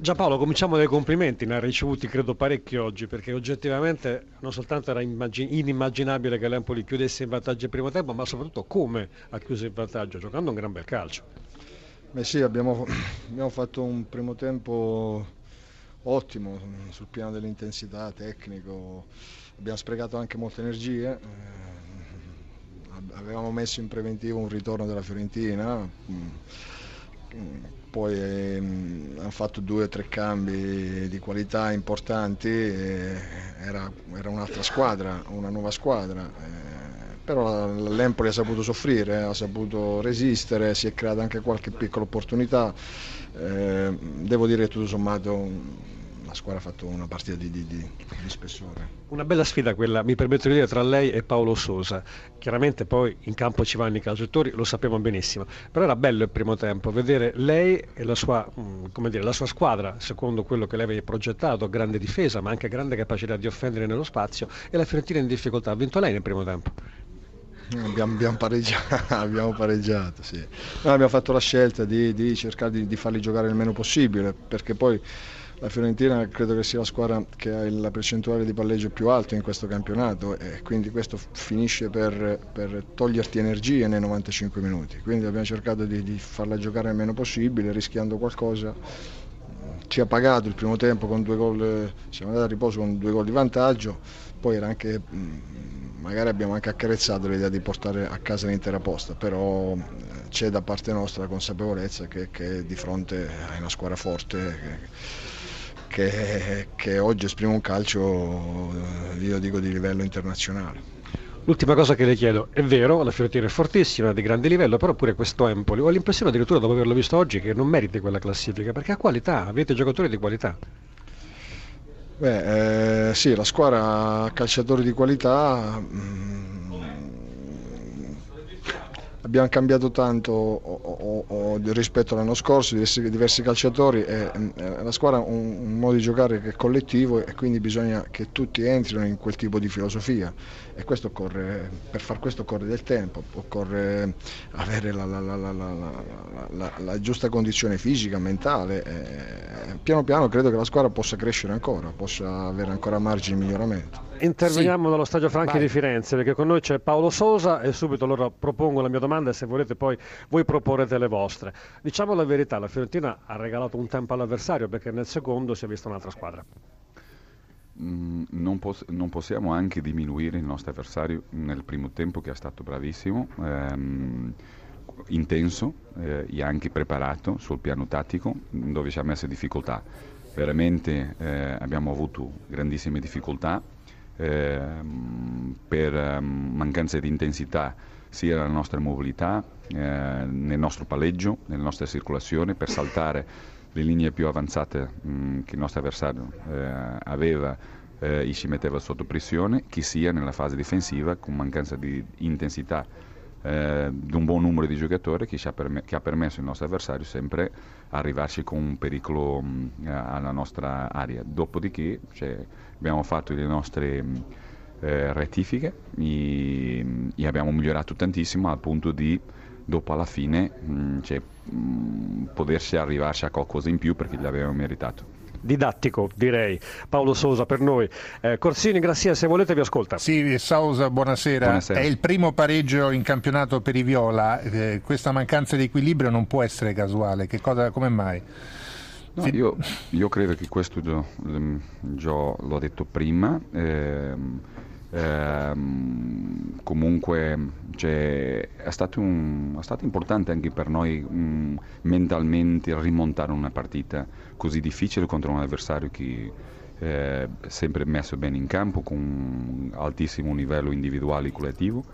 Giampaolo, cominciamo dai complimenti, ne ha ricevuti credo parecchi oggi, perché oggettivamente non soltanto era immagin- inimmaginabile che l'Empoli chiudesse in vantaggio il primo tempo, ma soprattutto come ha chiuso in vantaggio, giocando un gran bel calcio. Beh sì, abbiamo, abbiamo fatto un primo tempo ottimo sul piano dell'intensità tecnico, abbiamo sprecato anche molte energie, eh, avevamo messo in preventivo un ritorno della Fiorentina, mm, poi ehm, hanno fatto due o tre cambi di qualità importanti, era, era, un'altra squadra, una nuova squadra. Eh, però l'Empoli ha saputo soffrire, ha saputo resistere, si è creata anche qualche piccola opportunità. Eh, devo dire tutto sommato la squadra ha fatto una partita di, di, di, di, spessore. Una bella sfida quella, mi permetto di dire, tra lei e Paolo Sosa. Chiaramente poi in campo ci vanno i calciatori, lo sappiamo benissimo, però era bello il primo tempo vedere lei e la sua, mm, dire, la sua squadra, secondo quello che lei aveva progettato, grande difesa, ma anche grande capacità di offendere nello spazio, e la Fiorentina in difficoltà. Ha vinto lei nel primo tempo? Abbiamo, abbiamo, pareggiato, abbiamo pareggiato sì. Noi abbiamo fatto la scelta di, di cercare di, di farli giocare il meno possibile, perché poi la Fiorentina credo che sia la squadra che ha la percentuale di palleggio più alta in questo campionato e quindi questo finisce per, per toglierti energie nei 95 minuti. Quindi abbiamo cercato di, di farla giocare il meno possibile, rischiando qualcosa. Ci ha pagato il primo tempo con due gol, siamo andati a riposo con due gol di vantaggio, poi era anche magari abbiamo anche accarezzato l'idea di portare a casa l'intera posta, però c'è da parte nostra la consapevolezza che, che di fronte a una squadra forte che, che, che oggi esprime un calcio, eh, io dico, di livello internazionale. L'ultima cosa che le chiedo, è vero, la Fiorentina è fortissima, di grande livello, però pure questo Empoli, ho l'impressione addirittura dopo averlo visto oggi che non meriti quella classifica, perché ha qualità, avete giocatori di qualità. Beh, eh, sì, la squadra ha calciatori di qualità, mh, mm, abbiamo cambiato tanto o, o, o, rispetto all'anno scorso, diversi, diversi calciatori e, e, la squadra ha un, un, modo di giocare che è collettivo e quindi bisogna che tutti entrino in quel tipo di filosofia e occorre, per far questo occorre del tempo, occorre avere la, la, la, la giusta condizione fisica, mentale. E, piano piano credo che la squadra possa crescere ancora, possa avere ancora margini di miglioramento. Interveniamo sì. dallo Stadio Franchi Vai. di Firenze perché con noi c'è Paolo Sosa e subito allora propongo la mia domanda e se volete poi voi proporrete le vostre. Diciamo la verità, la Fiorentina ha regalato un tempo all'avversario perché nel secondo si è vista un'altra squadra. Mm, non, pos- non, possiamo anche diminuire il nostro avversario nel primo tempo che è stato bravissimo, ehm, intenso eh, e anche preparato sul piano tattico dove ci ha messo difficoltà. Veramente eh, abbiamo avuto grandissime difficoltà Ehm, per ehm, mancanza di intensità sia nella nostra mobilità, eh, nel nostro palleggio, nella nostra circolazione, per saltare le linee più avanzate mh, mm, che il nostro avversario eh, aveva eh, e ci metteva sotto pressione, che sia nella fase difensiva con mancanza di intensità eh, di un buon numero di giocatori che, ha, perm- che ha permesso al nostro avversario sempre arrivarci con un pericolo mh, mm, alla nostra area. Dopodiché cioè, abbiamo fatto le nostre mh, mm, eh, rettifiche e, e, abbiamo migliorato tantissimo al punto di dopo alla fine mh, mm, cioè, potersi arrivarci a qualcosa in più perché gli avevamo meritato didattico, direi. Paolo Sosa per noi. Eh, Corsini, grazie, se volete vi ascolta. Sì, Sousa, buonasera. buonasera. È il primo pareggio in campionato per i Viola. Eh, questa mancanza di equilibrio non può essere casuale. Che cosa, come mai? No, io, io, credo che questo già, già l'ho detto prima. Ehm, ehm, comunque cioè, è, stato un, è, stato importante anche per noi um, mentalmente rimontare una partita così difficile contro un avversario che è sempre messo bene in campo con un altissimo livello individuale e collettivo.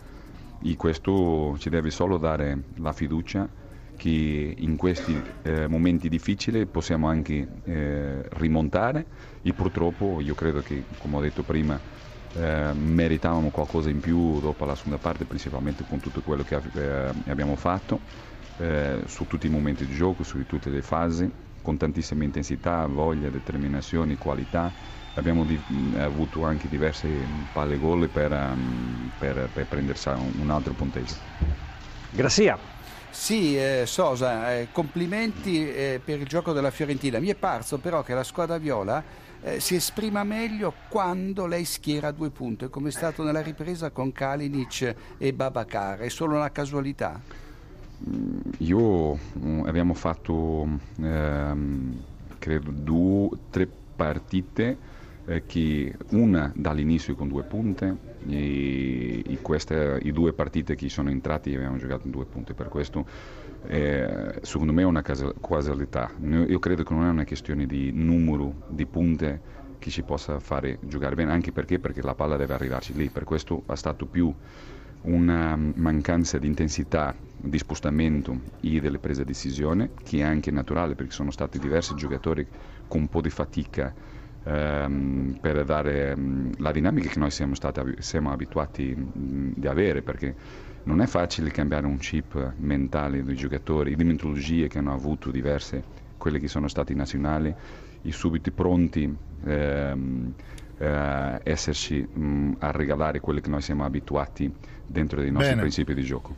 E questo ci deve solo dare la fiducia che in questi eh, momenti difficili possiamo anche eh, rimontare. E purtroppo io credo che come ho detto prima eh, meritavamo qualcosa in più dopo la seconda parte, principalmente con tutto quello che eh, abbiamo fatto, eh, su tutti i momenti di gioco, su tutte le fasi, con tantissima intensità, voglia, determinazione, qualità. Abbiamo di, avuto anche diverse palle gol per, per, per prendersi un altro punteggio. Grazie. Sì, eh, Sosa, eh, complimenti eh, per il gioco della Fiorentina. Mi è parso però che la squadra viola eh, si esprima meglio quando lei schiera due punte, come è stato nella ripresa con Kalinic e Babacar. È solo una casualità? Mm, io mm, abbiamo fatto, ehm, credo, due, tre partite eh, che una dall'inizio con due punte e, e queste, i due partite che sono entrati abbiamo giocato in due punti per questo eh, secondo me è una casualità. Io credo che non è una questione di numero di punte che ci possa fare giocare bene anche perché, perché la palla deve arrivarci lì. Per questo è stato più una mancanza di intensità di spostamento e delle prese di decisione che è anche naturale perché sono stati diversi giocatori con un po' di fatica ehm, per dare um, la dinamica che noi siamo, stati, siamo abituati um, di avere, perché non è facile cambiare un chip mentale dei giocatori, di metodologie che hanno avuto diverse, quelle che sono stati nazionali, i subiti pronti. Ehm, eh, esserci mh, a regalare quelle che noi siamo abituati dentro dei nostri Bene. principi di gioco.